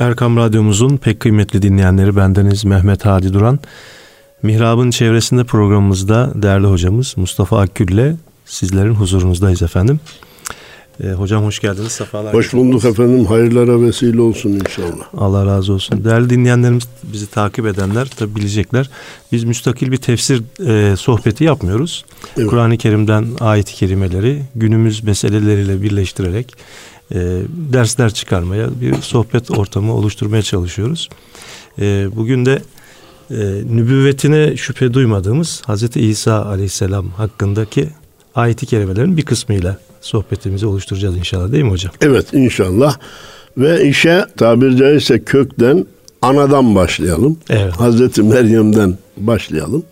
Erkam Radyomuzun pek kıymetli dinleyenleri bendeniz Mehmet Hadi Duran. Mihrab'ın çevresinde programımızda değerli hocamız Mustafa Akgül ile sizlerin huzurunuzdayız efendim. Ee, hocam hoş geldiniz. Sefalar hoş bulduk efendim. Hayırlara vesile olsun inşallah. Allah razı olsun. Değerli dinleyenlerimiz bizi takip edenler tabi bilecekler. Biz müstakil bir tefsir e, sohbeti yapmıyoruz. Evet. Kur'an-ı Kerim'den ayet-i kerimeleri günümüz meseleleriyle birleştirerek e, dersler çıkarmaya, bir sohbet ortamı oluşturmaya çalışıyoruz. E, bugün de e, nübüvvetine şüphe duymadığımız Hazreti İsa Aleyhisselam hakkındaki ayet-i kerimelerin bir kısmıyla sohbetimizi oluşturacağız inşallah değil mi hocam? Evet inşallah. Ve işe tabir caizse kökten anadan başlayalım. Evet. Hazreti Meryem'den başlayalım.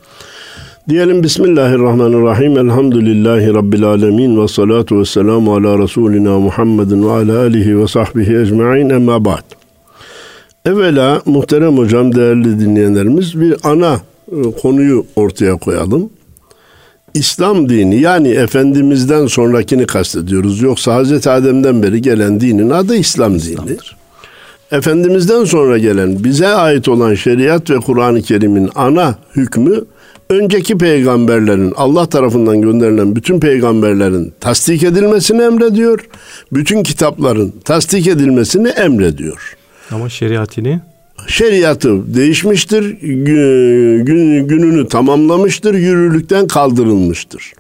Diyelim Bismillahirrahmanirrahim. Elhamdülillahi Rabbil alemin. Ve salatu ve selamu ala Resulina Muhammedin ve ala alihi ve sahbihi ecma'in emma ba'd. Evvela muhterem hocam, değerli dinleyenlerimiz bir ana e, konuyu ortaya koyalım. İslam dini yani Efendimiz'den sonrakini kastediyoruz. Yoksa Hazreti Adem'den beri gelen dinin adı İslam İslam'dır. dini. Efendimiz'den sonra gelen bize ait olan şeriat ve Kur'an-ı Kerim'in ana hükmü önceki peygamberlerin Allah tarafından gönderilen bütün peygamberlerin tasdik edilmesini emrediyor. Bütün kitapların tasdik edilmesini emrediyor. Ama şeriatini şeriatı değişmiştir, gün, gününü tamamlamıştır, yürürlükten kaldırılmıştır.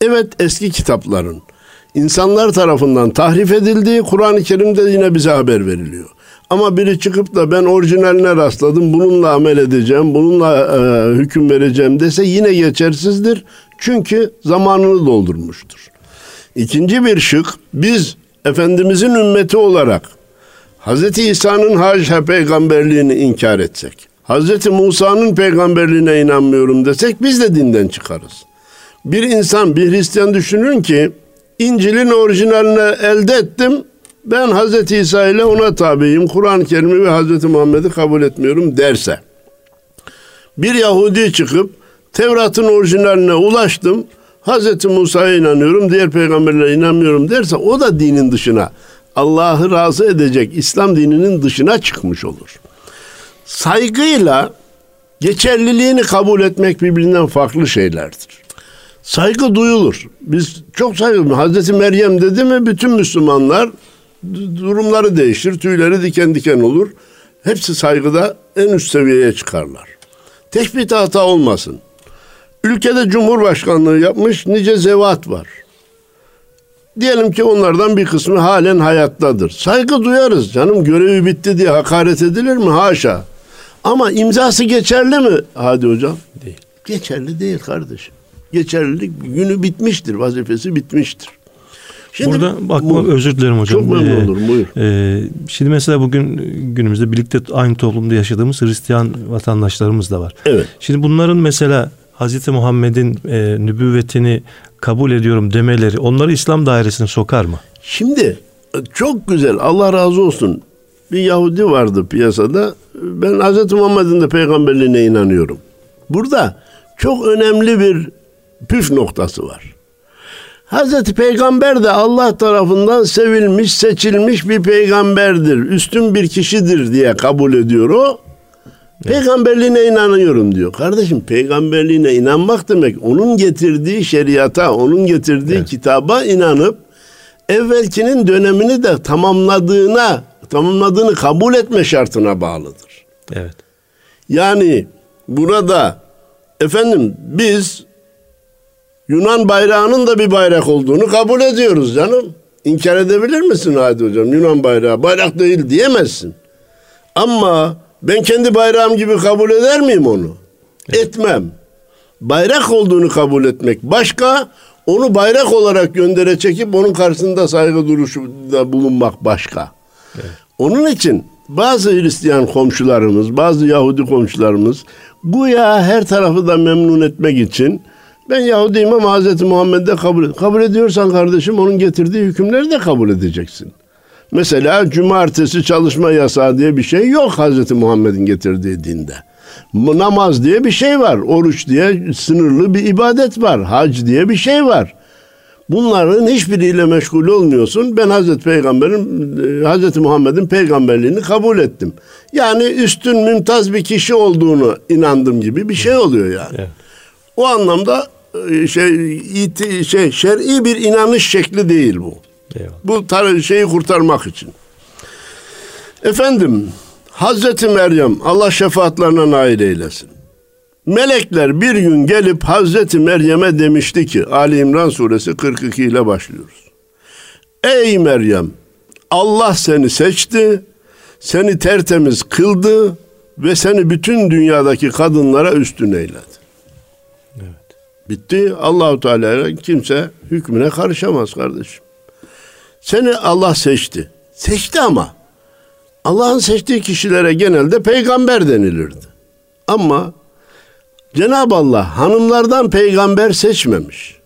Evet eski kitapların insanlar tarafından tahrif edildiği Kur'an-ı Kerim'de yine bize haber veriliyor. Ama biri çıkıp da ben orijinaline rastladım, bununla amel edeceğim, bununla e, hüküm vereceğim dese yine geçersizdir. Çünkü zamanını doldurmuştur. İkinci bir şık, biz Efendimizin ümmeti olarak Hz. İsa'nın haşa peygamberliğini inkar etsek, Hz. Musa'nın peygamberliğine inanmıyorum desek biz de dinden çıkarız. Bir insan, bir Hristiyan düşünün ki İncil'in orijinalini elde ettim, ben Hz. İsa ile ona tabiyim, Kur'an-ı Kerim'i ve Hz. Muhammed'i kabul etmiyorum derse, bir Yahudi çıkıp Tevrat'ın orijinaline ulaştım, Hz. Musa'ya inanıyorum, diğer peygamberlere inanmıyorum derse o da dinin dışına Allah'ı razı edecek İslam dininin dışına çıkmış olur. Saygıyla geçerliliğini kabul etmek birbirinden farklı şeylerdir. Saygı duyulur. Biz çok saygı Hazreti Meryem dedi mi bütün Müslümanlar durumları değişir, tüyleri diken diken olur. Hepsi saygıda en üst seviyeye çıkarlar. Teşbih hata olmasın. Ülkede cumhurbaşkanlığı yapmış nice zevat var. Diyelim ki onlardan bir kısmı halen hayattadır. Saygı duyarız canım görevi bitti diye hakaret edilir mi? Haşa. Ama imzası geçerli mi? Hadi hocam. Değil. Geçerli değil kardeşim. Geçerlilik günü bitmiştir. Vazifesi bitmiştir. Şimdi, Burada aklıma özür dilerim hocam. Çok memnun ee, olurum buyur. E, şimdi mesela bugün günümüzde birlikte aynı toplumda yaşadığımız Hristiyan vatandaşlarımız da var. Evet. Şimdi bunların mesela Hazreti Muhammed'in e, nübüvvetini kabul ediyorum demeleri onları İslam dairesine sokar mı? Şimdi çok güzel Allah razı olsun. Bir Yahudi vardı piyasada. Ben Hazreti Muhammed'in de peygamberliğine inanıyorum. Burada çok önemli bir püf noktası var. Hazreti Peygamber de Allah tarafından sevilmiş, seçilmiş bir peygamberdir. Üstün bir kişidir diye kabul ediyor o. Peygamberliğine inanıyorum diyor. Kardeşim peygamberliğine inanmak demek onun getirdiği şeriata, onun getirdiği evet. kitaba inanıp evvelkinin dönemini de tamamladığına, tamamladığını kabul etme şartına bağlıdır. Evet. Yani burada efendim biz Yunan bayrağının da bir bayrak olduğunu kabul ediyoruz canım. İnkar edebilir misin hadi hocam? Yunan bayrağı bayrak değil diyemezsin. Ama ben kendi bayrağım gibi kabul eder miyim onu? Evet. Etmem. Bayrak olduğunu kabul etmek başka, onu bayrak olarak göndere çekip onun karşısında saygı duruşunda bulunmak başka. Evet. Onun için bazı Hristiyan komşularımız, bazı Yahudi komşularımız bu ya her tarafı da memnun etmek için ben Yahudiyim ama Hz. Muhammed'de kabul, kabul ediyorsan kardeşim onun getirdiği hükümleri de kabul edeceksin. Mesela cumartesi çalışma yasağı diye bir şey yok Hazreti Muhammed'in getirdiği dinde. Namaz diye bir şey var. Oruç diye sınırlı bir ibadet var. Hac diye bir şey var. Bunların hiçbiriyle meşgul olmuyorsun. Ben Hazreti Peygamber'in, e, Hazreti Muhammed'in peygamberliğini kabul ettim. Yani üstün mümtaz bir kişi olduğunu inandım gibi bir şey oluyor yani. Evet. O anlamda şey iti, şey şer'i bir inanış şekli değil bu. Eyvallah. Bu tar- şeyi kurtarmak için. Efendim Hazreti Meryem Allah şefaatlerine nail eylesin. Melekler bir gün gelip Hazreti Meryem'e demişti ki Ali İmran suresi 42 ile başlıyoruz. Ey Meryem Allah seni seçti, seni tertemiz kıldı ve seni bütün dünyadaki kadınlara üstün eyledi. Bitti. Allahu Teala kimse hükmüne karışamaz kardeşim. Seni Allah seçti. Seçti ama Allah'ın seçtiği kişilere genelde peygamber denilirdi. Ama Cenab-ı Allah hanımlardan peygamber seçmemiş.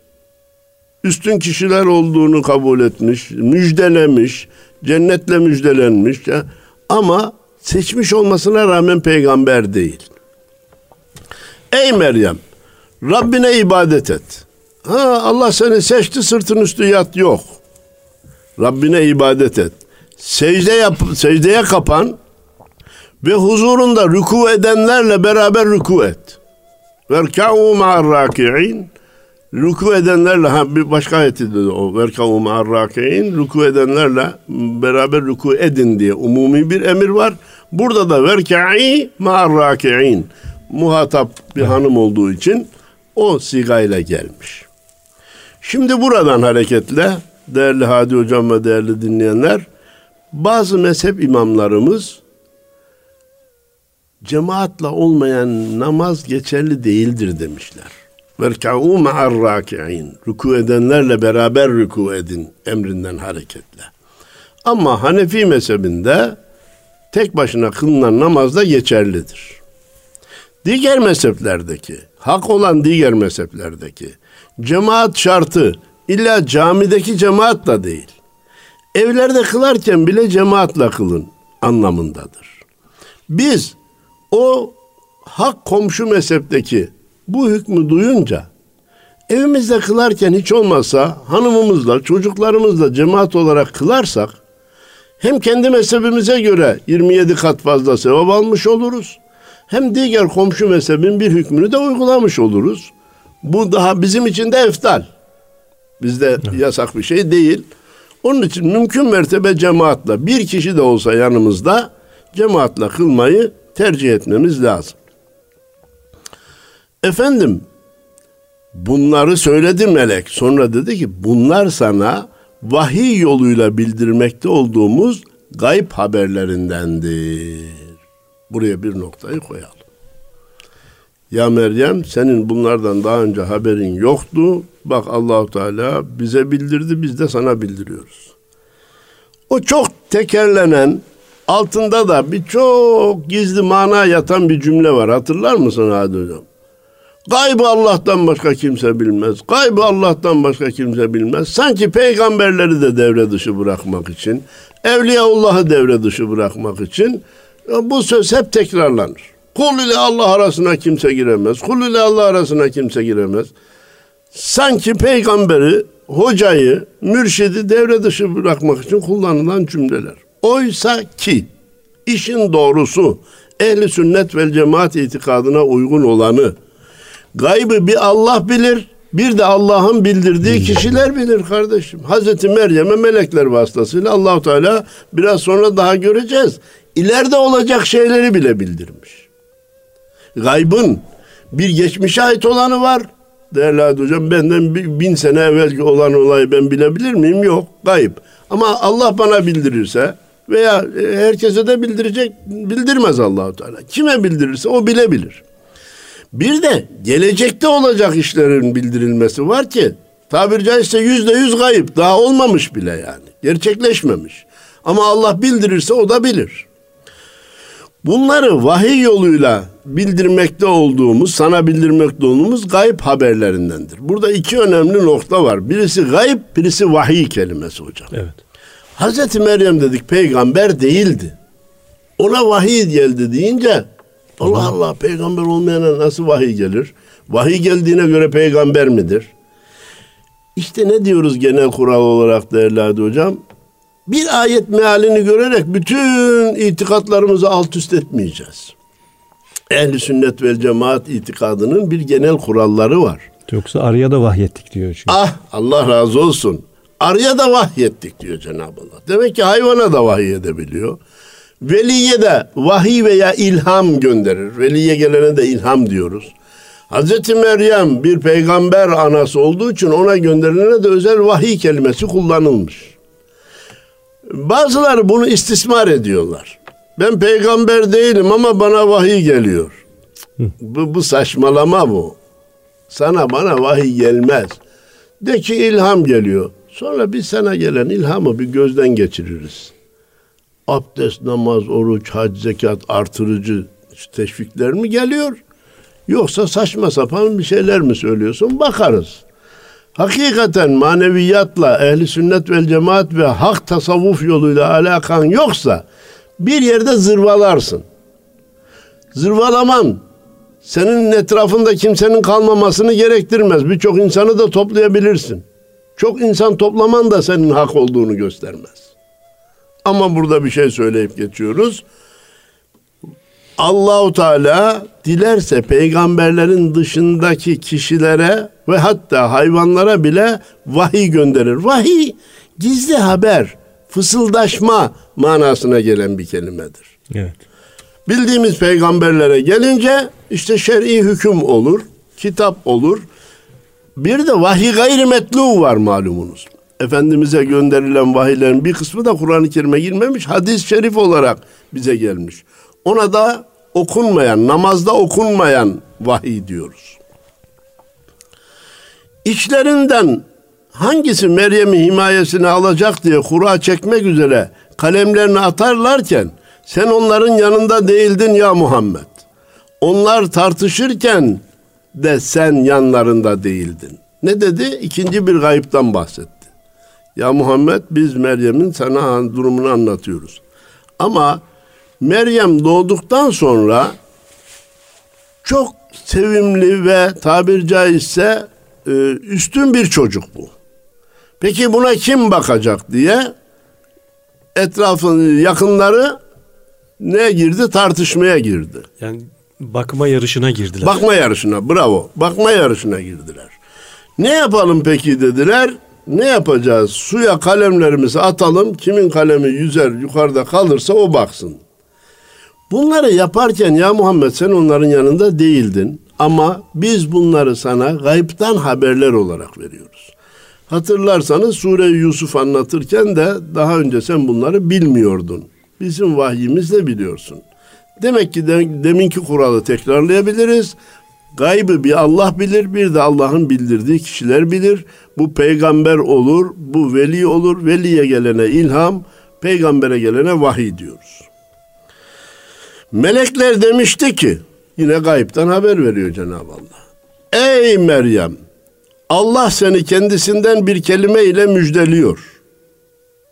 Üstün kişiler olduğunu kabul etmiş, müjdelemiş, cennetle müjdelenmiş. Ama seçmiş olmasına rağmen peygamber değil. Ey Meryem, Rabbine ibadet et. Ha, Allah seni seçti sırtın üstü yat yok. Rabbine ibadet et. Secde yap, secdeye kapan ve huzurunda rüku edenlerle beraber rüku et. Verka'u ma'ar raki'in Ruku edenlerle ha bir başka ayeti dedi o verka'u ma'ar raki'in ruku edenlerle beraber ruku edin diye umumi bir emir var. Burada da verka'i ma'ar raki'in muhatap bir hanım olduğu için o sigayla gelmiş. Şimdi buradan hareketle değerli Hadi Hocam ve değerli dinleyenler bazı mezhep imamlarımız cemaatla olmayan namaz geçerli değildir demişler. Verka'u ma'ar raki'in. Ruku edenlerle beraber ruku edin emrinden hareketle. Ama Hanefi mezhebinde tek başına kılınan namaz da geçerlidir. Diğer mezheplerdeki, hak olan diğer mezheplerdeki cemaat şartı illa camideki cemaat da değil. Evlerde kılarken bile cemaatle kılın anlamındadır. Biz o hak komşu mezhepteki bu hükmü duyunca evimizde kılarken hiç olmazsa hanımımızla çocuklarımızla cemaat olarak kılarsak hem kendi mezhebimize göre 27 kat fazla sevap almış oluruz. Hem diğer komşu mezhebin bir hükmünü de uygulamış oluruz. Bu daha bizim için de eftal. Bizde evet. yasak bir şey değil. Onun için mümkün mertebe cemaatle bir kişi de olsa yanımızda cemaatle kılmayı tercih etmemiz lazım. Efendim bunları söyledi melek. Sonra dedi ki bunlar sana vahiy yoluyla bildirmekte olduğumuz gayb haberlerindendir. Buraya bir noktayı koyalım. Ya Meryem senin bunlardan daha önce haberin yoktu. Bak Allahu Teala bize bildirdi biz de sana bildiriyoruz. O çok tekerlenen altında da bir çok gizli mana yatan bir cümle var. Hatırlar mısın Hadi Hocam? Gaybı Allah'tan başka kimse bilmez. Gaybı Allah'tan başka kimse bilmez. Sanki peygamberleri de devre dışı bırakmak için, Evliyaullah'ı devre dışı bırakmak için bu söz hep tekrarlanır. Kul ile Allah arasına kimse giremez. Kul ile Allah arasına kimse giremez. Sanki peygamberi, hocayı, mürşidi devre dışı bırakmak için kullanılan cümleler. Oysa ki işin doğrusu ehli sünnet vel cemaat itikadına uygun olanı gaybı bir Allah bilir, bir de Allah'ın bildirdiği kişiler bilir kardeşim. Hazreti Meryem'e melekler vasıtasıyla Allahu Teala biraz sonra daha göreceğiz. İleride olacak şeyleri bile bildirmiş. Gaybın bir geçmişe ait olanı var. Değerli hocam benden bin sene evvelki olan olayı ben bilebilir miyim? Yok. Gayb. Ama Allah bana bildirirse veya e, herkese de bildirecek bildirmez Allahu Teala. Kime bildirirse o bilebilir. Bir de gelecekte olacak işlerin bildirilmesi var ki tabiri caizse yüzde yüz kayıp daha olmamış bile yani gerçekleşmemiş. Ama Allah bildirirse o da bilir. Bunları vahiy yoluyla bildirmekte olduğumuz, sana bildirmekte olduğumuz gayb haberlerindendir. Burada iki önemli nokta var. Birisi gayb, birisi vahiy kelimesi hocam. Evet. Hazreti Meryem dedik peygamber değildi. Ona vahiy geldi deyince Allah Allah peygamber olmayana nasıl vahiy gelir? Vahiy geldiğine göre peygamber midir? İşte ne diyoruz genel kural olarak değerli Hadi Hocam? Bir ayet mealini görerek bütün itikatlarımızı alt üst etmeyeceğiz. Ehli sünnet ve cemaat itikadının bir genel kuralları var. Yoksa araya da vahyettik diyor çünkü. Ah Allah razı olsun. Arıya da vahyettik diyor Cenab-ı Allah. Demek ki hayvana da vahiy edebiliyor. Veliye de vahiy veya ilham gönderir. Veliye gelene de ilham diyoruz. Hazreti Meryem bir peygamber anası olduğu için ona gönderilene de özel vahiy kelimesi kullanılmış. Bazıları bunu istismar ediyorlar. Ben peygamber değilim ama bana vahiy geliyor. Bu, bu saçmalama bu. Sana bana vahiy gelmez. De ki ilham geliyor. Sonra biz sana gelen ilhamı bir gözden geçiririz. Abdest, namaz, oruç, hac, zekat artırıcı teşvikler mi geliyor? Yoksa saçma sapan bir şeyler mi söylüyorsun? Bakarız. Hakikaten maneviyatla ehli sünnet vel cemaat ve hak tasavvuf yoluyla alakan yoksa bir yerde zırvalarsın. Zırvalaman senin etrafında kimsenin kalmamasını gerektirmez. Birçok insanı da toplayabilirsin. Çok insan toplaman da senin hak olduğunu göstermez. Ama burada bir şey söyleyip geçiyoruz. Allahu Teala dilerse peygamberlerin dışındaki kişilere ve hatta hayvanlara bile vahiy gönderir. Vahiy gizli haber, fısıldaşma manasına gelen bir kelimedir. Evet. Bildiğimiz peygamberlere gelince işte şer'i hüküm olur, kitap olur. Bir de vahiy gayri metlu var malumunuz. Efendimiz'e gönderilen vahiylerin bir kısmı da Kur'an-ı Kerim'e girmemiş, hadis-i şerif olarak bize gelmiş. Ona da okunmayan, namazda okunmayan vahiy diyoruz. İçlerinden hangisi Meryem'i himayesine alacak diye kura çekmek üzere kalemlerini atarlarken sen onların yanında değildin ya Muhammed. Onlar tartışırken de sen yanlarında değildin. Ne dedi? İkinci bir gayipten bahsetti. Ya Muhammed biz Meryem'in sana durumunu anlatıyoruz. Ama Meryem doğduktan sonra çok sevimli ve tabir caizse e, üstün bir çocuk bu. Peki buna kim bakacak diye etrafın yakınları ne girdi? Tartışmaya girdi. Yani bakma yarışına girdiler. Bakma yarışına bravo. Bakma yarışına girdiler. Ne yapalım peki dediler. Ne yapacağız? Suya kalemlerimizi atalım. Kimin kalemi yüzer yukarıda kalırsa o baksın. Bunları yaparken ya Muhammed sen onların yanında değildin. Ama biz bunları sana gayipten haberler olarak veriyoruz. Hatırlarsanız Sure Yusuf anlatırken de daha önce sen bunları bilmiyordun. Bizim vahyimizle biliyorsun. Demek ki de, deminki kuralı tekrarlayabiliriz. Gaybı bir Allah bilir, bir de Allah'ın bildirdiği kişiler bilir. Bu peygamber olur, bu veli olur. Veliye gelene ilham, peygambere gelene vahiy diyoruz. Melekler demişti ki, yine gayipten haber veriyor Cenab-ı Allah. Ey Meryem, Allah seni kendisinden bir kelime ile müjdeliyor.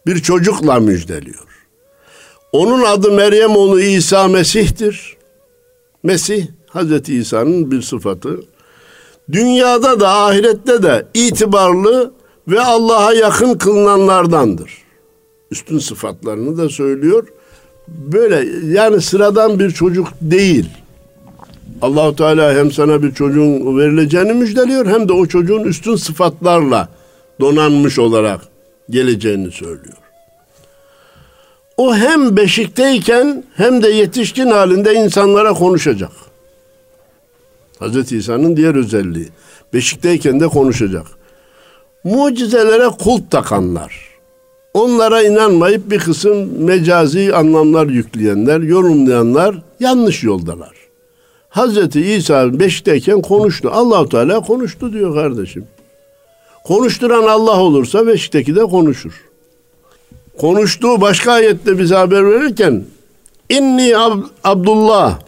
Bir çocukla müjdeliyor. Onun adı Meryem oğlu İsa Mesih'tir. Mesih Hazreti İsa'nın bir sıfatı. Dünyada da ahirette de itibarlı ve Allah'a yakın kılınanlardandır. Üstün sıfatlarını da söylüyor. Böyle yani sıradan bir çocuk değil. Allahu Teala hem sana bir çocuğun verileceğini müjdeliyor hem de o çocuğun üstün sıfatlarla donanmış olarak geleceğini söylüyor. O hem beşikteyken hem de yetişkin halinde insanlara konuşacak. Hazreti İsa'nın diğer özelliği. Beşikteyken de konuşacak. Mucizelere kulp takanlar, onlara inanmayıp bir kısım mecazi anlamlar yükleyenler, yorumlayanlar yanlış yoldalar. Hazreti İsa beşikteyken konuştu. Allahu Teala konuştu diyor kardeşim. Konuşturan Allah olursa beşikteki de konuşur. Konuştuğu başka ayette bize haber verirken İnni ab Abdullah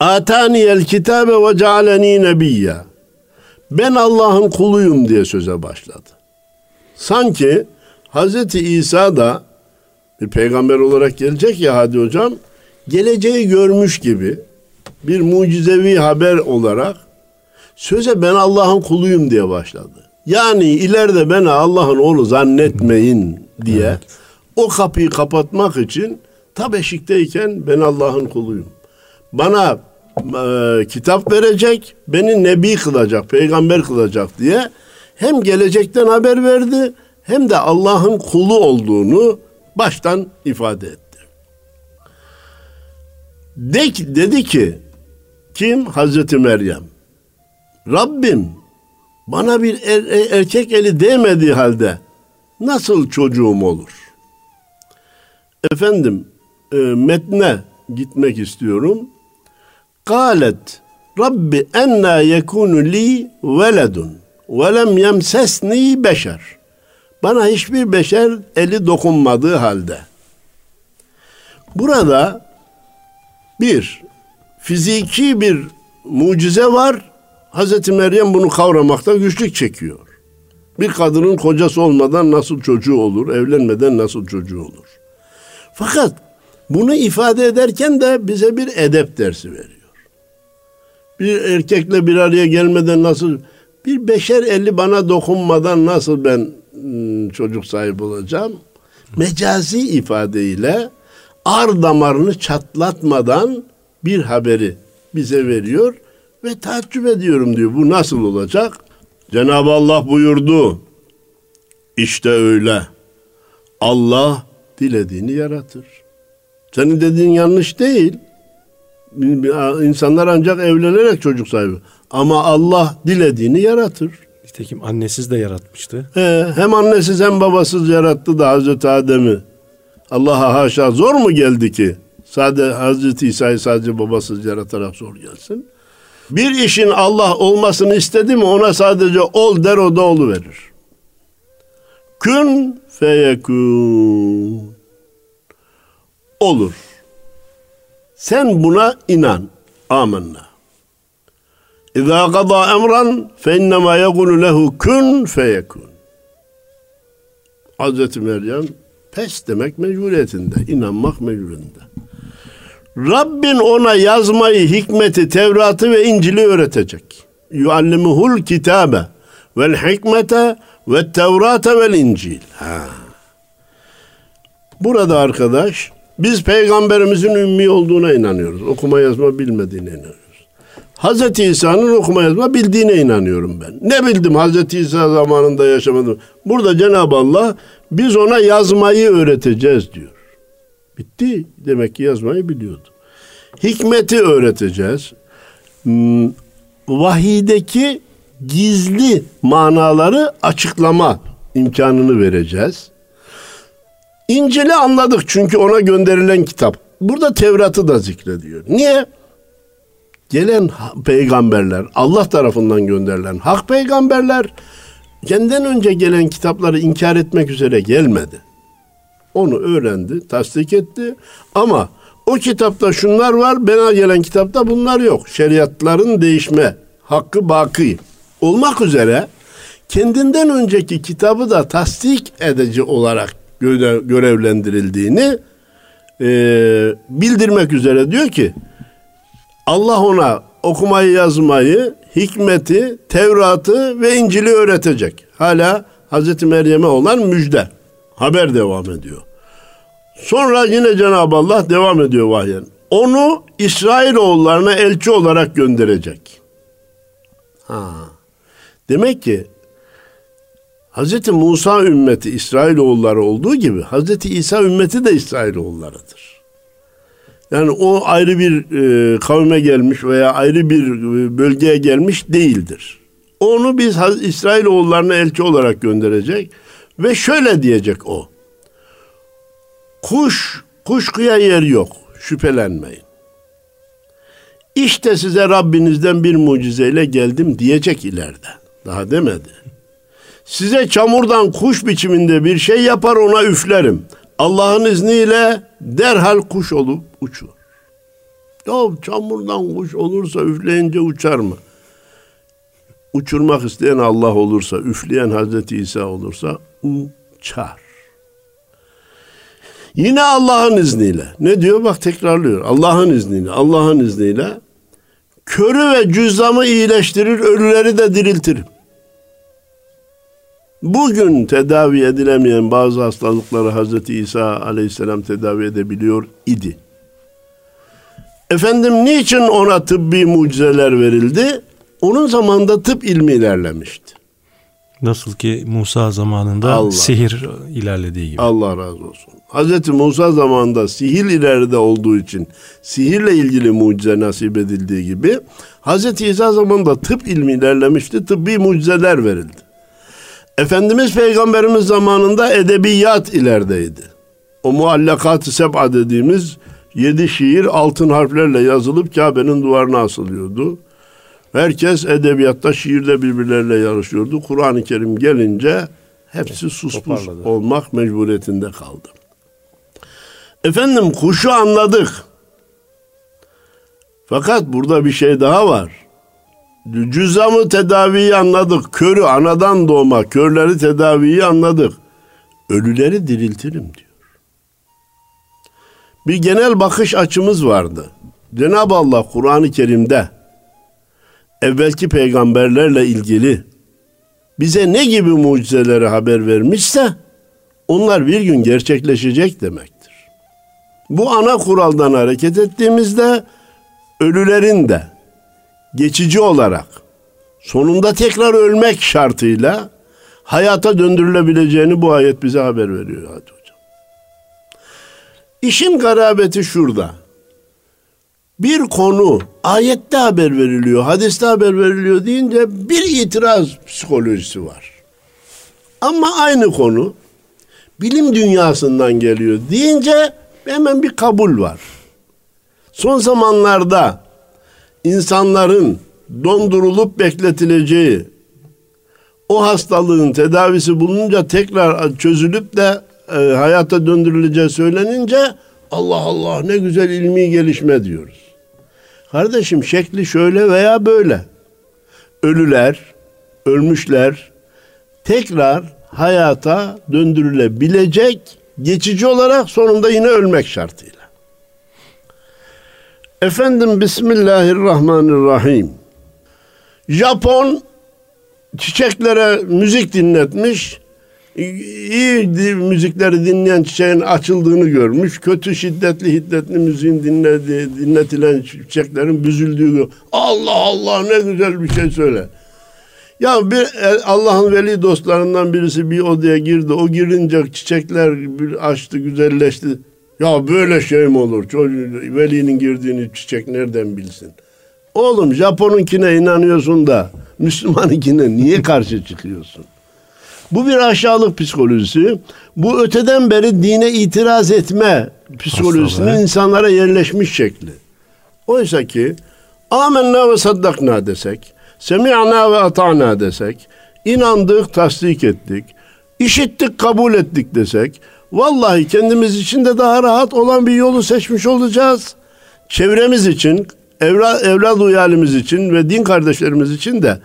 Atani el kitabe ve cealeni nebiyya. Ben Allah'ın kuluyum diye söze başladı. Sanki Hazreti İsa da bir peygamber olarak gelecek ya hadi hocam geleceği görmüş gibi bir mucizevi haber olarak söze ben Allah'ın kuluyum diye başladı. Yani ileride beni Allah'ın oğlu zannetmeyin diye evet. o kapıyı kapatmak için ta beşikteyken ben Allah'ın kuluyum. Bana e, kitap verecek, beni nebi kılacak, peygamber kılacak diye hem gelecekten haber verdi hem de Allah'ın kulu olduğunu baştan ifade etti. De, dedi ki kim? Hazreti Meryem. Rabbim bana bir er, er, erkek eli değmediği halde nasıl çocuğum olur? Efendim e, metne gitmek istiyorum. Galet Rabbi enna yekunu li veledun ve lem yemsesni beşer. Bana hiçbir beşer eli dokunmadığı halde. Burada bir fiziki bir mucize var. Hazreti Meryem bunu kavramakta güçlük çekiyor. Bir kadının kocası olmadan nasıl çocuğu olur, evlenmeden nasıl çocuğu olur. Fakat bunu ifade ederken de bize bir edep dersi veriyor. Bir erkekle bir araya gelmeden nasıl, bir beşer eli bana dokunmadan nasıl ben hmm, çocuk sahibi olacağım? Mecazi ifadeyle ar damarını çatlatmadan bir haberi bize veriyor ve taaccüp ediyorum diyor. Bu nasıl olacak? Cenab-ı Allah buyurdu. İşte öyle. Allah dilediğini yaratır. Senin dediğin yanlış değil. İnsanlar ancak evlenerek çocuk sahibi. Ama Allah dilediğini yaratır. Nitekim annesiz de yaratmıştı. He, hem annesiz hem babasız yarattı da Hazreti Adem'i. Allah'a haşa zor mu geldi ki? Sade Hazreti İsa'yı sadece babasız yaratarak zor gelsin. Bir işin Allah olmasını istedi mi ona sadece ol der o da verir. Kün feyekun. Olur. Sen buna inan. Amenna. İza qada emran fe innema yekulu lehu kun feyekun. Hazreti Meryem pes demek mecburiyetinde, inanmak mecburiyetinde. Rabbin ona yazmayı, hikmeti, Tevrat'ı ve İncil'i öğretecek. Yuallimuhul kitabe vel hikmete ve tevrate vel incil. Ha. Burada arkadaş biz peygamberimizin ümmi olduğuna inanıyoruz. Okuma yazma bilmediğine inanıyoruz. Hazreti İsa'nın okuma yazma bildiğine inanıyorum ben. Ne bildim Hazreti İsa zamanında yaşamadım. Burada Cenab-ı Allah biz ona yazmayı öğreteceğiz diyor. Bitti. Demek ki yazmayı biliyordu. Hikmeti öğreteceğiz. Hmm, vahiydeki gizli manaları açıklama imkanını vereceğiz. İncil'i anladık çünkü ona gönderilen kitap. Burada Tevrat'ı da zikrediyor. Niye? Gelen peygamberler, Allah tarafından gönderilen hak peygamberler kendinden önce gelen kitapları inkar etmek üzere gelmedi. Onu öğrendi, tasdik etti ama o kitapta şunlar var, bana gelen kitapta bunlar yok. Şeriatların değişme hakkı baki olmak üzere kendinden önceki kitabı da tasdik edici olarak görevlendirildiğini e, bildirmek üzere diyor ki Allah ona okumayı yazmayı, hikmeti, Tevrat'ı ve İncil'i öğretecek. Hala Hazreti Meryem'e olan müjde. Haber devam ediyor. Sonra yine Cenab-ı Allah devam ediyor vahyen. Onu İsrailoğullarına elçi olarak gönderecek. Ha. Demek ki Hz. Musa ümmeti İsrailoğulları olduğu gibi Hz. İsa ümmeti de İsrailoğullarıdır. Yani o ayrı bir e, kavme gelmiş veya ayrı bir e, bölgeye gelmiş değildir. Onu biz İsrailoğullarına elçi olarak gönderecek ve şöyle diyecek o. Kuş, kuşkuya yer yok. Şüphelenmeyin. İşte size Rabbinizden bir mucizeyle geldim diyecek ileride. Daha demedi. Size çamurdan kuş biçiminde bir şey yapar ona üflerim. Allah'ın izniyle derhal kuş olup uçur. Ya çamurdan kuş olursa üfleyince uçar mı? Uçurmak isteyen Allah olursa, üfleyen Hazreti İsa olursa uçar. Yine Allah'ın izniyle. Ne diyor? Bak tekrarlıyor. Allah'ın izniyle. Allah'ın izniyle körü ve cüzdanı iyileştirir, ölüleri de diriltirim. Bugün tedavi edilemeyen bazı hastalıkları Hazreti İsa aleyhisselam tedavi edebiliyor idi. Efendim niçin ona tıbbi mucizeler verildi? Onun zamanında tıp ilmi ilerlemişti. Nasıl ki Musa zamanında Allah. sihir ilerlediği gibi. Allah razı olsun. Hazreti Musa zamanında sihir ileride olduğu için sihirle ilgili mucize nasip edildiği gibi Hazreti İsa zamanında tıp ilmi ilerlemişti. Tıbbi mucizeler verildi. Efendimiz Peygamberimiz zamanında edebiyat ilerideydi. O muallakat-ı seb'a dediğimiz yedi şiir altın harflerle yazılıp Kabe'nin duvarına asılıyordu. Herkes edebiyatta, şiirde birbirleriyle yarışıyordu. Kur'an-ı Kerim gelince hepsi suspus olmak mecburiyetinde kaldı. Efendim kuşu anladık. Fakat burada bir şey daha var. Cüzamı tedaviyi anladık. Körü anadan doğma, körleri tedaviyi anladık. Ölüleri diriltirim diyor. Bir genel bakış açımız vardı. Cenab-ı Allah Kur'an-ı Kerim'de evvelki peygamberlerle ilgili bize ne gibi mucizeleri haber vermişse onlar bir gün gerçekleşecek demektir. Bu ana kuraldan hareket ettiğimizde ölülerin de geçici olarak sonunda tekrar ölmek şartıyla hayata döndürülebileceğini bu ayet bize haber veriyor hadi hocam. İşin garabeti şurada. Bir konu ayette haber veriliyor, hadiste haber veriliyor deyince bir itiraz psikolojisi var. Ama aynı konu bilim dünyasından geliyor deyince hemen bir kabul var. Son zamanlarda insanların dondurulup bekletileceği o hastalığın tedavisi bulununca tekrar çözülüp de e, hayata döndürüleceği söylenince Allah Allah ne güzel ilmi gelişme diyoruz. Kardeşim şekli şöyle veya böyle. Ölüler, ölmüşler tekrar hayata döndürülebilecek geçici olarak sonunda yine ölmek şartıyla. Efendim Bismillahirrahmanirrahim. Japon çiçeklere müzik dinletmiş. İyi müzikleri dinleyen çiçeğin açıldığını görmüş. Kötü şiddetli hiddetli müziğin dinledi, dinletilen çiçeklerin büzüldüğü. Allah Allah ne güzel bir şey söyle. Ya bir e, Allah'ın veli dostlarından birisi bir odaya girdi. O girince çiçekler bir açtı, güzelleşti. Ya böyle şey mi olur? Çocuğu, velinin girdiğini çiçek nereden bilsin? Oğlum Japon'unkine inanıyorsun da Müslümanınkine niye karşı çıkıyorsun? Bu bir aşağılık psikolojisi. Bu öteden beri dine itiraz etme psikolojisinin insanlara yerleşmiş şekli. Oysa ki amenna ve saddakna desek, semi'na ve ata'na desek, inandık, tasdik ettik, işittik, kabul ettik desek, vallahi kendimiz için de daha rahat olan bir yolu seçmiş olacağız. Çevremiz için, evla, evlad uyalimiz için ve din kardeşlerimiz için de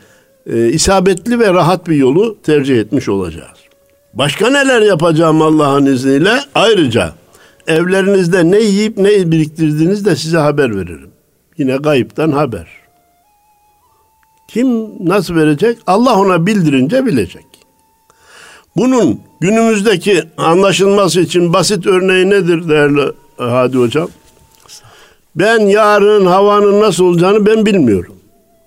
e, isabetli ve rahat bir yolu tercih etmiş olacağız. Başka neler yapacağım Allah'ın izniyle? Ayrıca evlerinizde ne yiyip ne biriktirdiğiniz de size haber veririm. Yine gayipten haber. Kim nasıl verecek? Allah ona bildirince bilecek. Bunun günümüzdeki anlaşılması için basit örneği nedir değerli Hadi Hocam? Ben yarın havanın nasıl olacağını ben bilmiyorum.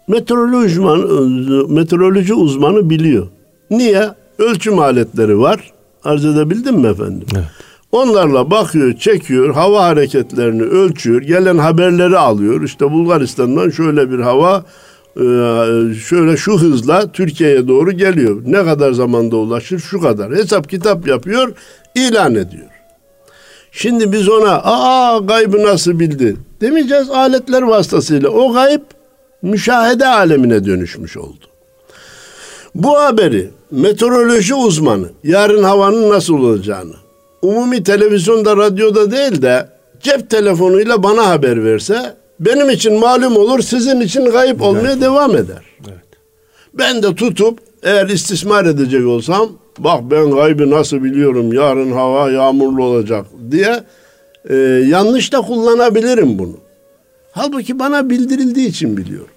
Meteoroloji uzmanı, meteoroloji uzmanı biliyor. Niye? Ölçüm aletleri var. Arz edebildim mi efendim? Evet. Onlarla bakıyor, çekiyor, hava hareketlerini ölçüyor, gelen haberleri alıyor. İşte Bulgaristan'dan şöyle bir hava şöyle şu hızla Türkiye'ye doğru geliyor. Ne kadar zamanda ulaşır? Şu kadar. Hesap kitap yapıyor, ilan ediyor. Şimdi biz ona aa gaybı nasıl bildi demeyeceğiz aletler vasıtasıyla. O gayb müşahede alemine dönüşmüş oldu. Bu haberi meteoroloji uzmanı yarın havanın nasıl olacağını umumi televizyonda radyoda değil de cep telefonuyla bana haber verse benim için malum olur sizin için kayıp olmaya evet. devam eder. Evet. Ben de tutup eğer istismar edecek olsam bak ben gaybı nasıl biliyorum yarın hava yağmurlu olacak diye e, yanlış da kullanabilirim bunu. Halbuki bana bildirildiği için biliyorum.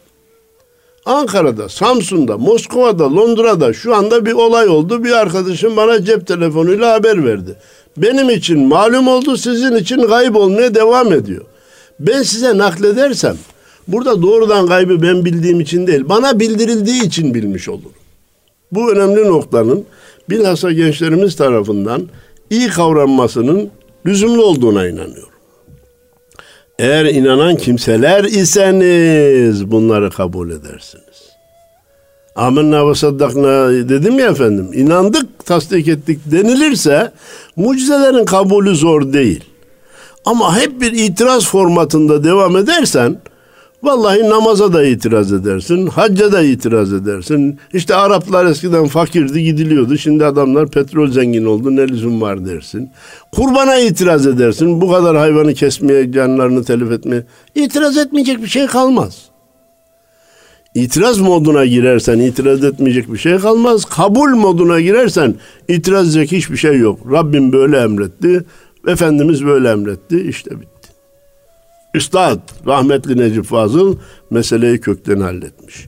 Ankara'da, Samsun'da, Moskova'da, Londra'da şu anda bir olay oldu. Bir arkadaşım bana cep telefonuyla haber verdi. Benim için malum oldu, sizin için kayıp olmaya devam ediyor. Ben size nakledersem burada doğrudan kaybı ben bildiğim için değil, bana bildirildiği için bilmiş olurum. Bu önemli noktanın bilhassa gençlerimiz tarafından iyi kavranmasının lüzumlu olduğuna inanıyorum. Eğer inanan kimseler iseniz bunları kabul edersiniz. Amenna ve saddakna dedim ya efendim. İnandık, tasdik ettik denilirse mucizelerin kabulü zor değil. Ama hep bir itiraz formatında devam edersen Vallahi namaza da itiraz edersin, hacca da itiraz edersin. İşte Araplar eskiden fakirdi gidiliyordu. Şimdi adamlar petrol zengin oldu ne lüzum var dersin. Kurbana itiraz edersin. Bu kadar hayvanı kesmeye, canlarını telef etmeye. İtiraz etmeyecek bir şey kalmaz. İtiraz moduna girersen itiraz etmeyecek bir şey kalmaz. Kabul moduna girersen itiraz edecek hiçbir şey yok. Rabbim böyle emretti. Efendimiz böyle emretti. İşte bitti. Üstad rahmetli Necip Fazıl meseleyi kökten halletmiş.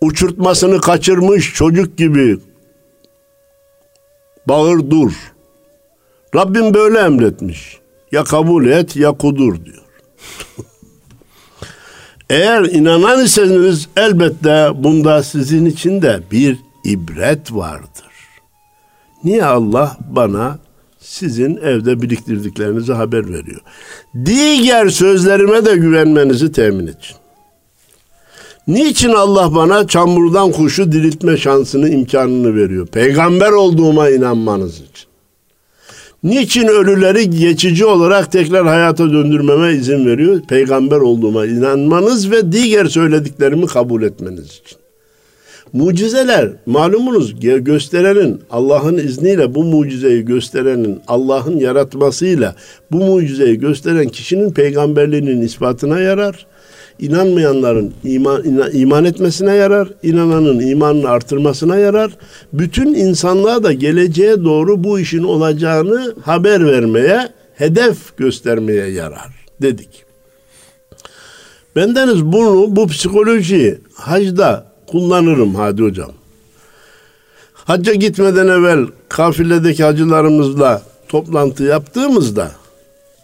Uçurtmasını kaçırmış çocuk gibi bağır dur. Rabbim böyle emretmiş. Ya kabul et ya kudur diyor. Eğer inanan iseniz elbette bunda sizin için de bir ibret vardır. Niye Allah bana sizin evde biriktirdiklerinizi haber veriyor. Diğer sözlerime de güvenmenizi temin için. Niçin Allah bana çamurdan kuşu diriltme şansını, imkanını veriyor? Peygamber olduğuma inanmanız için. Niçin ölüleri geçici olarak tekrar hayata döndürmeme izin veriyor? Peygamber olduğuma inanmanız ve diğer söylediklerimi kabul etmeniz için. Mucizeler malumunuz gösterenin Allah'ın izniyle bu mucizeyi gösterenin Allah'ın yaratmasıyla bu mucizeyi gösteren kişinin peygamberliğinin ispatına yarar. İnanmayanların iman, iman etmesine yarar, inananın imanını artırmasına yarar. Bütün insanlığa da geleceğe doğru bu işin olacağını haber vermeye, hedef göstermeye yarar dedik. Bendeniz bunu, bu psikolojiyi hacda kullanırım hadi hocam. Hacca gitmeden evvel kafiledeki hacılarımızla toplantı yaptığımızda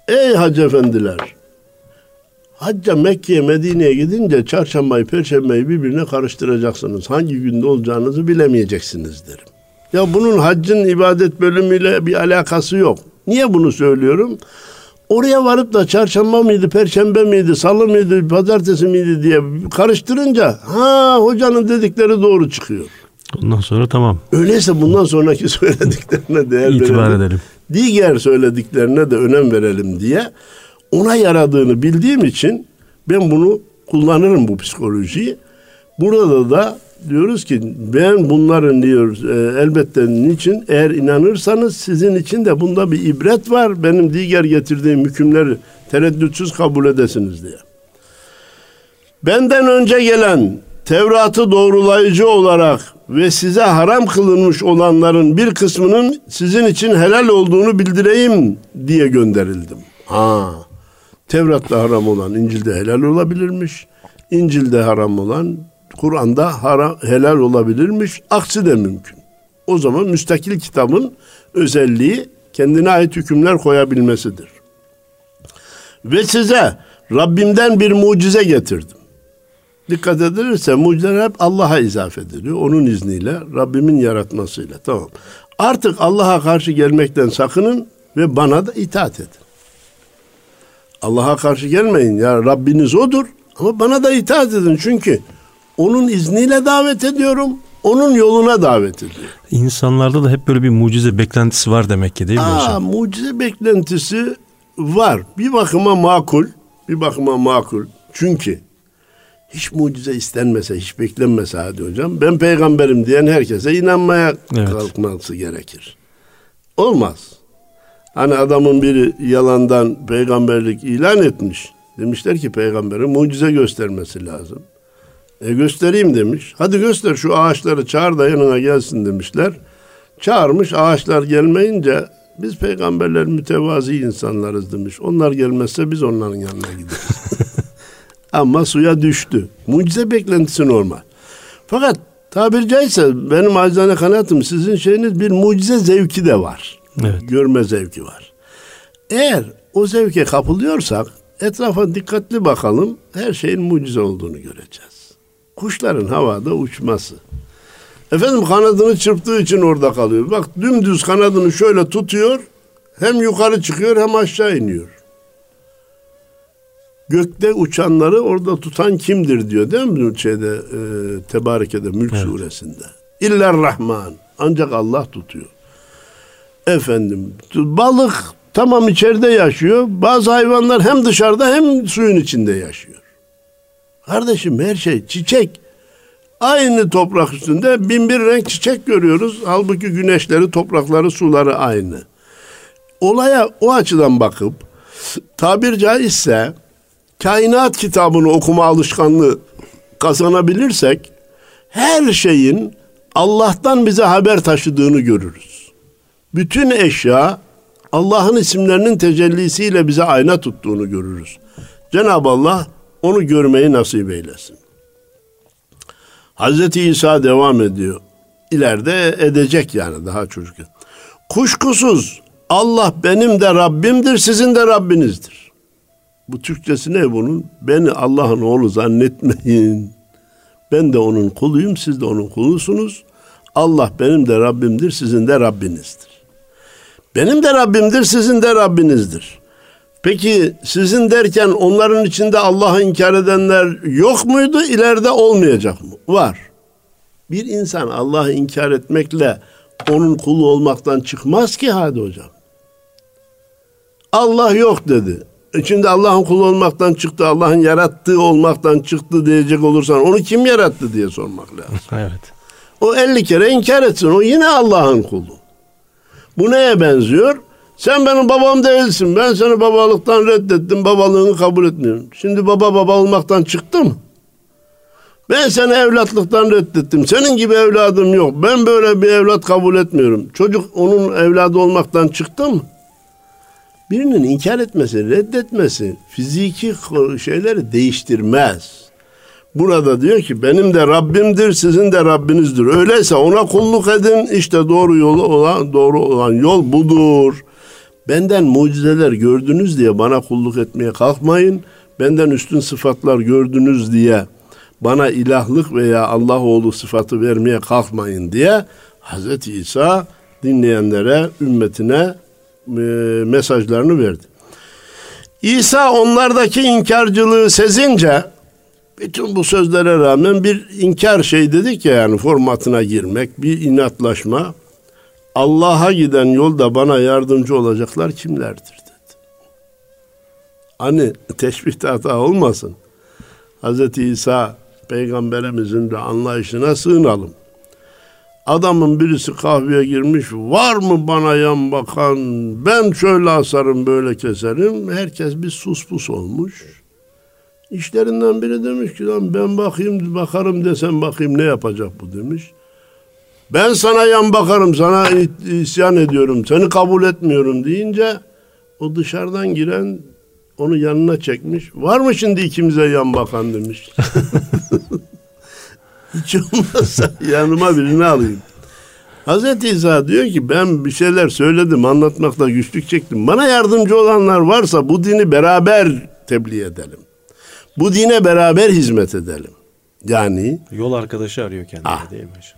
ey hacı efendiler hacca Mekke'ye Medine'ye gidince çarşambayı perşembeyi birbirine karıştıracaksınız. Hangi günde olacağınızı bilemeyeceksiniz derim. Ya bunun haccın ibadet bölümüyle bir alakası yok. Niye bunu söylüyorum? Oraya varıp da çarşamba mıydı, perşembe miydi, salı mıydı, pazartesi miydi diye karıştırınca ha hocanın dedikleri doğru çıkıyor. Ondan sonra tamam. Öyleyse bundan sonraki söylediklerine değer İtibar verelim. edelim. Diğer söylediklerine de önem verelim diye ona yaradığını bildiğim için ben bunu kullanırım bu psikolojiyi. Burada da diyoruz ki ben bunların diyoruz e, elbette niçin eğer inanırsanız sizin için de bunda bir ibret var. Benim diğer getirdiğim hükümleri tereddütsüz kabul edesiniz diye. Benden önce gelen Tevrat'ı doğrulayıcı olarak ve size haram kılınmış olanların bir kısmının sizin için helal olduğunu bildireyim diye gönderildim. Ha, Tevrat'ta haram olan İncil'de helal olabilirmiş. İncil'de haram olan Kur'an'da haram, helal olabilirmiş. Aksi de mümkün. O zaman müstakil kitabın özelliği kendine ait hükümler koyabilmesidir. Ve size Rabbimden bir mucize getirdim. Dikkat edilirse mucizeler hep Allah'a izafe ediliyor. Onun izniyle, Rabbimin yaratmasıyla. Tamam. Artık Allah'a karşı gelmekten sakının ve bana da itaat edin. Allah'a karşı gelmeyin. Ya Rabbiniz odur ama bana da itaat edin. Çünkü onun izniyle davet ediyorum. Onun yoluna davet ediyorum. İnsanlarda da hep böyle bir mucize beklentisi var demek ki değil mi Aa, hocam? Mucize beklentisi var. Bir bakıma makul. Bir bakıma makul. Çünkü hiç mucize istenmese, hiç beklenmese hadi hocam. Ben peygamberim diyen herkese inanmaya evet. kalkması gerekir. Olmaz. Hani adamın biri yalandan peygamberlik ilan etmiş. Demişler ki peygambere mucize göstermesi lazım. E göstereyim demiş. Hadi göster şu ağaçları çağır da yanına gelsin demişler. Çağırmış ağaçlar gelmeyince biz peygamberler mütevazi insanlarız demiş. Onlar gelmezse biz onların yanına gideriz. Ama suya düştü. Mucize beklentisi normal. Fakat tabiri caizse benim acizane kanaatim sizin şeyiniz bir mucize zevki de var. Evet. Görme zevki var. Eğer o zevke kapılıyorsak etrafa dikkatli bakalım her şeyin mucize olduğunu göreceğiz. Kuşların havada uçması. Efendim kanadını çırptığı için orada kalıyor. Bak dümdüz kanadını şöyle tutuyor. Hem yukarı çıkıyor hem aşağı iniyor. Gökte uçanları orada tutan kimdir diyor değil mi şeyde e, Tebareke'de Mülk Evet. suresinde. İller Rahman. Ancak Allah tutuyor. Efendim balık tamam içeride yaşıyor. Bazı hayvanlar hem dışarıda hem suyun içinde yaşıyor. Kardeşim her şey çiçek. Aynı toprak üstünde bin bir renk çiçek görüyoruz. Halbuki güneşleri, toprakları, suları aynı. Olaya o açıdan bakıp tabir caizse kainat kitabını okuma alışkanlığı kazanabilirsek her şeyin Allah'tan bize haber taşıdığını görürüz. Bütün eşya Allah'ın isimlerinin tecellisiyle bize ayna tuttuğunu görürüz. Cenab-ı Allah onu görmeyi nasip eylesin. Hazreti İsa devam ediyor. İleride edecek yani daha çocuk. Kuşkusuz Allah benim de Rabbimdir, sizin de Rabbinizdir. Bu Türkçesi ne bunun? Beni Allah'ın oğlu zannetmeyin. Ben de onun kuluyum, siz de onun kulusunuz. Allah benim de Rabbimdir, sizin de Rabbinizdir. Benim de Rabbimdir, sizin de Rabbinizdir. Peki sizin derken onların içinde Allah'ı inkar edenler yok muydu? İleride olmayacak mı? Var. Bir insan Allah'ı inkar etmekle onun kulu olmaktan çıkmaz ki hadi hocam. Allah yok dedi. E Şimdi Allah'ın kulu olmaktan çıktı, Allah'ın yarattığı olmaktan çıktı diyecek olursan onu kim yarattı diye sormak lazım. Evet. O 50 kere inkar etsin. O yine Allah'ın kulu. Bu neye benziyor? Sen benim babam değilsin. Ben seni babalıktan reddettim. Babalığını kabul etmiyorum. Şimdi baba baba olmaktan çıktı? Ben seni evlatlıktan reddettim. Senin gibi evladım yok. Ben böyle bir evlat kabul etmiyorum. Çocuk onun evladı olmaktan çıktı mı? Birinin inkar etmesi, reddetmesi fiziki şeyleri değiştirmez. Burada diyor ki benim de Rabbimdir, sizin de Rabbinizdir. Öyleyse ona kulluk edin. İşte doğru yolu olan doğru olan yol budur. Benden mucizeler gördünüz diye bana kulluk etmeye kalkmayın. Benden üstün sıfatlar gördünüz diye bana ilahlık veya Allah oğlu sıfatı vermeye kalkmayın diye Hazreti İsa dinleyenlere, ümmetine e, mesajlarını verdi. İsa onlardaki inkarcılığı sezince bütün bu sözlere rağmen bir inkar şey dedik ya yani formatına girmek, bir inatlaşma. Allah'a giden yolda bana yardımcı olacaklar kimlerdir dedi. Hani teşbihte hata olmasın. Hz. İsa peygamberimizin de anlayışına sığınalım. Adamın birisi kahveye girmiş. Var mı bana yan bakan? Ben şöyle asarım böyle keserim. Herkes bir sus pus olmuş. İşlerinden biri demiş ki lan ben bakayım bakarım desem bakayım ne yapacak bu demiş. Ben sana yan bakarım sana isyan ediyorum seni kabul etmiyorum deyince o dışarıdan giren onu yanına çekmiş. Var mı şimdi ikimize yan bakan demiş. Hiç olmazsa yanıma birini alayım. Hazreti İsa diyor ki ben bir şeyler söyledim anlatmakta güçlük çektim. Bana yardımcı olanlar varsa bu dini beraber tebliğ edelim. Bu dine beraber hizmet edelim. Yani Yol arkadaşı arıyor kendine Ah. değil mi hocam?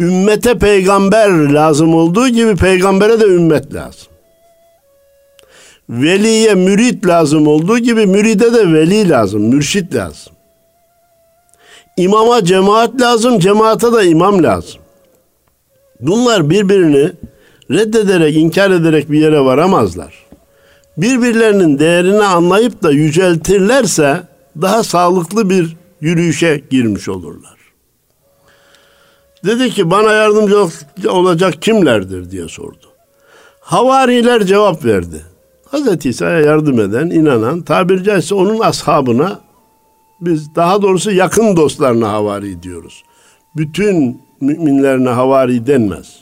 Ümmete peygamber lazım olduğu gibi peygambere de ümmet lazım. Veliye mürit lazım olduğu gibi müride de veli lazım, mürşit lazım. İmama cemaat lazım, cemaate de imam lazım. Bunlar birbirini reddederek, inkar ederek bir yere varamazlar. Birbirlerinin değerini anlayıp da yüceltirlerse daha sağlıklı bir yürüyüşe girmiş olurlar. Dedi ki bana yardımcı ol- olacak kimlerdir diye sordu. Havariler cevap verdi. Hazreti İsa'ya yardım eden, inanan, tabiri caizse onun ashabına biz daha doğrusu yakın dostlarına havari diyoruz. Bütün müminlerine havari denmez.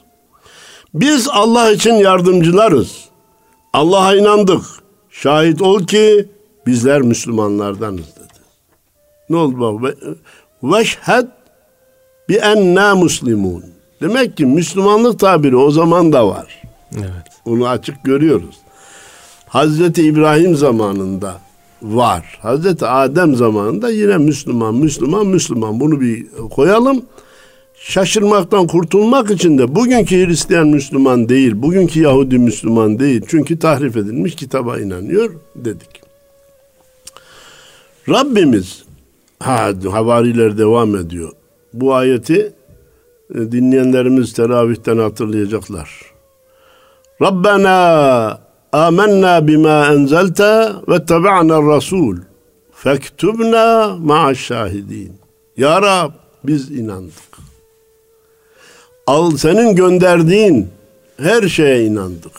Biz Allah için yardımcılarız. Allah'a inandık. Şahit ol ki bizler Müslümanlardanız dedi. Ne oldu bak? Ve- Veşhed bi enna muslimun. Demek ki Müslümanlık tabiri o zaman da var. Evet. Onu açık görüyoruz. Hazreti İbrahim zamanında var. Hazreti Adem zamanında yine Müslüman, Müslüman, Müslüman. Bunu bir koyalım. Şaşırmaktan kurtulmak için de bugünkü Hristiyan Müslüman değil, bugünkü Yahudi Müslüman değil. Çünkü tahrif edilmiş kitaba inanıyor dedik. Rabbimiz ha, havariler devam ediyor. Bu ayeti e, dinleyenlerimiz teravihten hatırlayacaklar. Rabbena amennâ bima enzelte ve tebi'na rasul fektubna ma'aş şahidin. Ya Rab biz inandık. Al senin gönderdiğin her şeye inandık.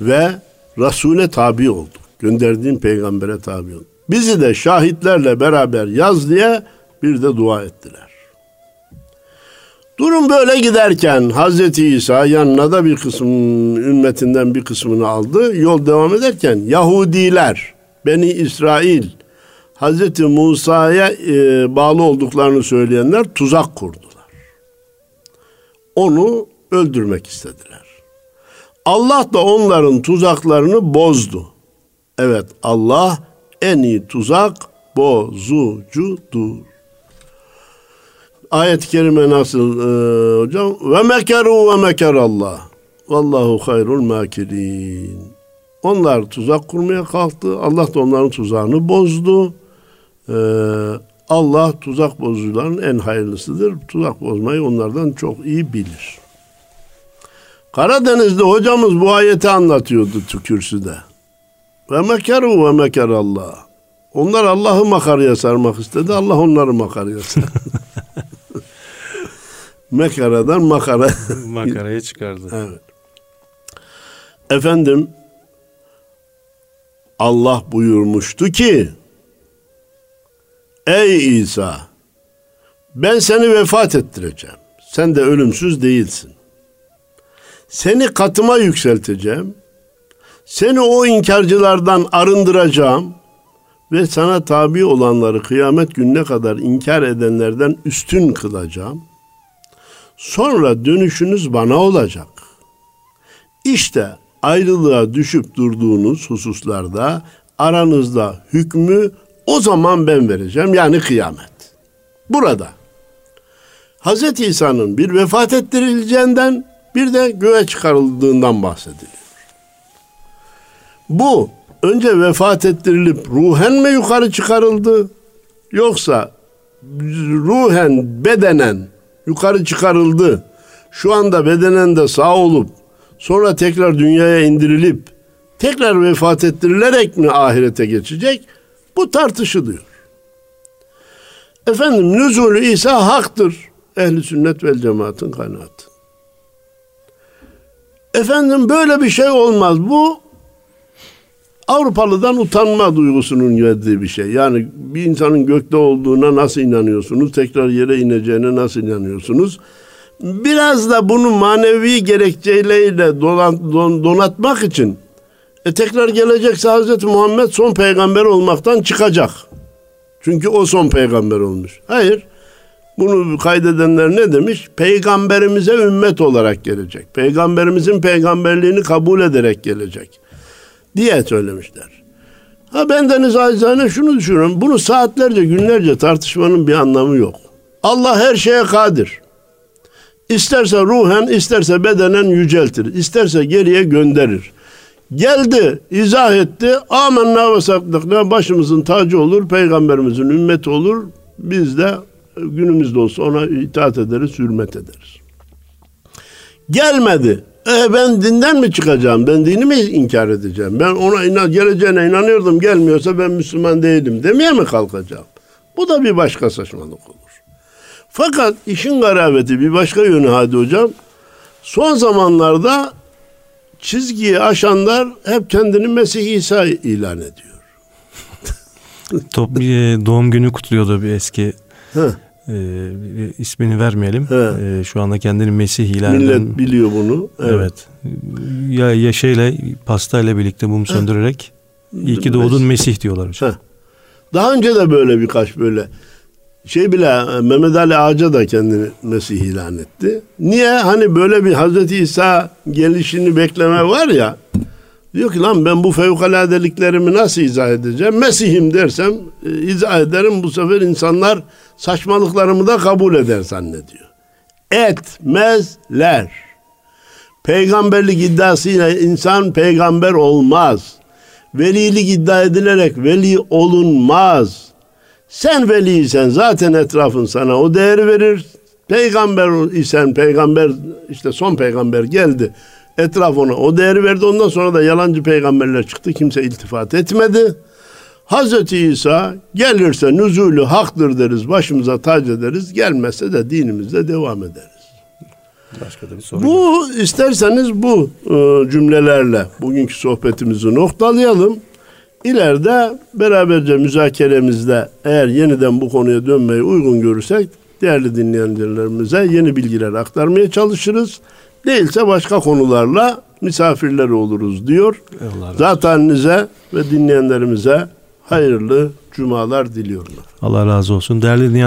Ve Resul'e tabi olduk. Gönderdiğin peygambere tabi olduk. Bizi de şahitlerle beraber yaz diye bir de dua ettiler. Durum böyle giderken Hazreti İsa yanına da bir kısım ümmetinden bir kısmını aldı. Yol devam ederken Yahudiler, Beni İsrail, Hazreti Musa'ya e, bağlı olduklarını söyleyenler tuzak kurdular. Onu öldürmek istediler. Allah da onların tuzaklarını bozdu. Evet Allah en iyi tuzak bozucudur. Ayet-i kerime nasıl e, hocam? Ve mekeru ve mekerallah. Vallahu hayrul makirin. Onlar tuzak kurmaya kalktı. Allah da onların tuzağını bozdu. Ee, Allah tuzak bozucuların en hayırlısıdır. Tuzak bozmayı onlardan çok iyi bilir. Karadeniz'de hocamız bu ayeti anlatıyordu kürsüde. Ve mekeru ve mekerallah. Onlar Allah'ı makaraya sarmak istedi. Allah onları makaraya sardı. Mekaradan makara. Makaraya çıkardı. evet. Efendim Allah buyurmuştu ki Ey İsa ben seni vefat ettireceğim. Sen de ölümsüz değilsin. Seni katıma yükselteceğim. Seni o inkarcılardan arındıracağım ve sana tabi olanları kıyamet gününe kadar inkar edenlerden üstün kılacağım. Sonra dönüşünüz bana olacak. İşte ayrılığa düşüp durduğunuz hususlarda aranızda hükmü o zaman ben vereceğim yani kıyamet. Burada Hz. İsa'nın bir vefat ettirileceğinden bir de göğe çıkarıldığından bahsediliyor. Bu önce vefat ettirilip ruhen mi yukarı çıkarıldı yoksa ruhen bedenen yukarı çıkarıldı. Şu anda bedenen de sağ olup sonra tekrar dünyaya indirilip tekrar vefat ettirilerek mi ahirete geçecek? Bu tartışılıyor. Efendim nüzulü İsa haktır. Ehli sünnet vel cemaatin kanaatı. Efendim böyle bir şey olmaz. Bu Avrupalıdan utanma duygusunun verdiği bir şey. Yani bir insanın gökte olduğuna nasıl inanıyorsunuz? Tekrar yere ineceğine nasıl inanıyorsunuz? Biraz da bunu manevi gerekçeyle donatmak için e tekrar gelecekse Hazreti Muhammed son peygamber olmaktan çıkacak. Çünkü o son peygamber olmuş. Hayır. Bunu kaydedenler ne demiş? Peygamberimize ümmet olarak gelecek. Peygamberimizin peygamberliğini kabul ederek gelecek. Diye söylemişler. Ha ben deniz acizane şunu düşünüyorum. Bunu saatlerce günlerce tartışmanın bir anlamı yok. Allah her şeye kadir. İsterse ruhen isterse bedenen yüceltir. İsterse geriye gönderir. Geldi, izah etti. Amenna ve sakdıkna başımızın tacı olur, peygamberimizin ümmeti olur. Biz de günümüzde olsa ona itaat ederiz, hürmet ederiz. Gelmedi. E ben dinden mi çıkacağım? Ben dini mi inkar edeceğim? Ben ona inan, geleceğine inanıyordum. Gelmiyorsa ben Müslüman değilim demeye mi kalkacağım? Bu da bir başka saçmalık olur. Fakat işin garabeti bir başka yönü hadi hocam. Son zamanlarda çizgiyi aşanlar hep kendini Mesih İsa ilan ediyor. Top, e, doğum günü kutluyordu bir eski. E, ismini vermeyelim. E, şu anda kendini Mesih ilan Millet eden, biliyor bunu. Evet. evet. Ya yaşayla pastayla birlikte mum söndürerek iyi ki doğdun Mesih, Mesih diyorlar hocam. Daha önce de böyle birkaç böyle Şey bile Mehmet Ali Ağaca da kendini Mesih ilan etti. Niye? Hani böyle bir Hazreti İsa gelişini bekleme var ya. Diyor ki lan ben bu fevkaladeliklerimi nasıl izah edeceğim? Mesih'im dersem e, izah ederim. Bu sefer insanlar saçmalıklarımı da kabul eder zannediyor. Etmezler. Peygamberlik iddiasıyla insan peygamber olmaz. Velilik iddia edilerek veli olunmaz. Sen veliysen zaten etrafın sana o değeri verir. Peygamber isen peygamber işte son peygamber geldi. Etraf ona o değeri verdi. Ondan sonra da yalancı peygamberler çıktı. Kimse iltifat etmedi. Hazreti İsa gelirse nüzulü haktır deriz. Başımıza tac ederiz. Gelmezse de dinimizde devam ederiz. Başka da bir soru. Bu isterseniz bu e, cümlelerle bugünkü sohbetimizi noktalayalım. İleride beraberce müzakeremizde eğer yeniden bu konuya dönmeyi uygun görürsek değerli dinleyenlerimize yeni bilgiler aktarmaya çalışırız. Değilse başka konularla misafirler oluruz diyor. Zateninize ve dinleyenlerimize hayırlı cumalar diliyorum. Allah razı olsun. Değerli dinleyen